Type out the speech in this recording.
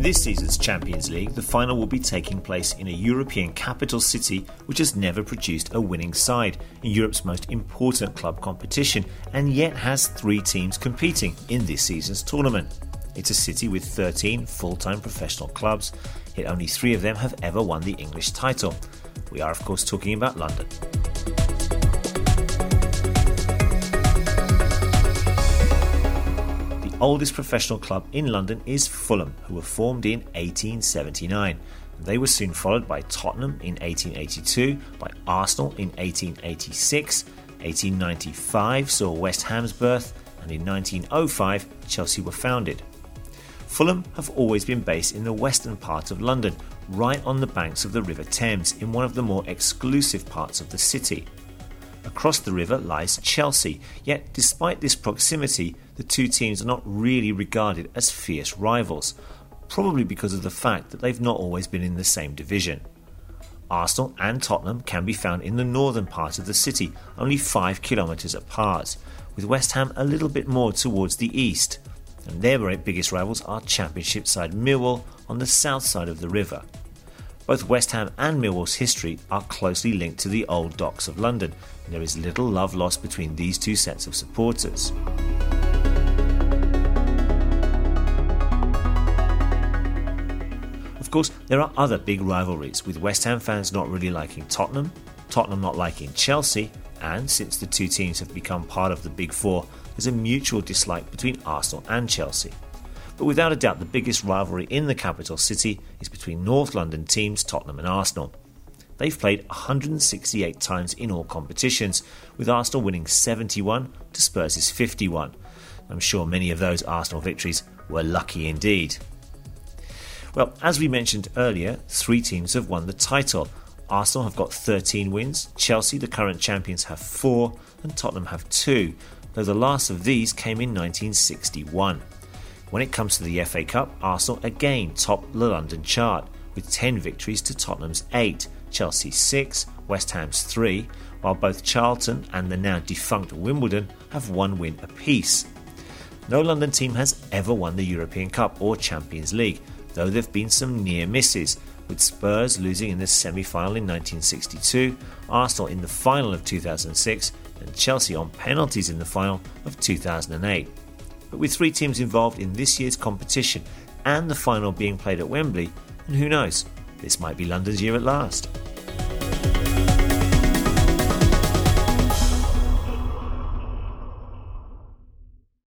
In this season's Champions League, the final will be taking place in a European capital city which has never produced a winning side in Europe's most important club competition and yet has three teams competing in this season's tournament. It's a city with 13 full time professional clubs, yet only three of them have ever won the English title. We are, of course, talking about London. Oldest professional club in London is Fulham, who were formed in 1879. They were soon followed by Tottenham in 1882, by Arsenal in 1886, 1895 saw West Ham's birth, and in 1905 Chelsea were founded. Fulham have always been based in the western part of London, right on the banks of the River Thames, in one of the more exclusive parts of the city. Across the river lies Chelsea, yet despite this proximity, the two teams are not really regarded as fierce rivals, probably because of the fact that they've not always been in the same division. Arsenal and Tottenham can be found in the northern part of the city, only 5 kilometres apart, with West Ham a little bit more towards the east and their biggest rivals are Championship side Millwall on the south side of the river. Both West Ham and Millwall's history are closely linked to the old docks of London, and there is little love lost between these two sets of supporters. Of course, there are other big rivalries, with West Ham fans not really liking Tottenham, Tottenham not liking Chelsea, and since the two teams have become part of the Big Four, there's a mutual dislike between Arsenal and Chelsea. But without a doubt, the biggest rivalry in the capital city is between North London teams Tottenham and Arsenal. They've played 168 times in all competitions, with Arsenal winning 71 to Spurs' 51. I'm sure many of those Arsenal victories were lucky indeed. Well, as we mentioned earlier, three teams have won the title. Arsenal have got 13 wins, Chelsea, the current champions, have 4, and Tottenham have 2, though the last of these came in 1961. When it comes to the FA Cup, Arsenal again top the London chart with 10 victories to Tottenham's 8, Chelsea 6, West Ham's 3, while both Charlton and the now defunct Wimbledon have one win apiece. No London team has ever won the European Cup or Champions League, though there have been some near misses, with Spurs losing in the semi final in 1962, Arsenal in the final of 2006, and Chelsea on penalties in the final of 2008. But with three teams involved in this year's competition and the final being played at Wembley, and who knows, this might be London's year at last.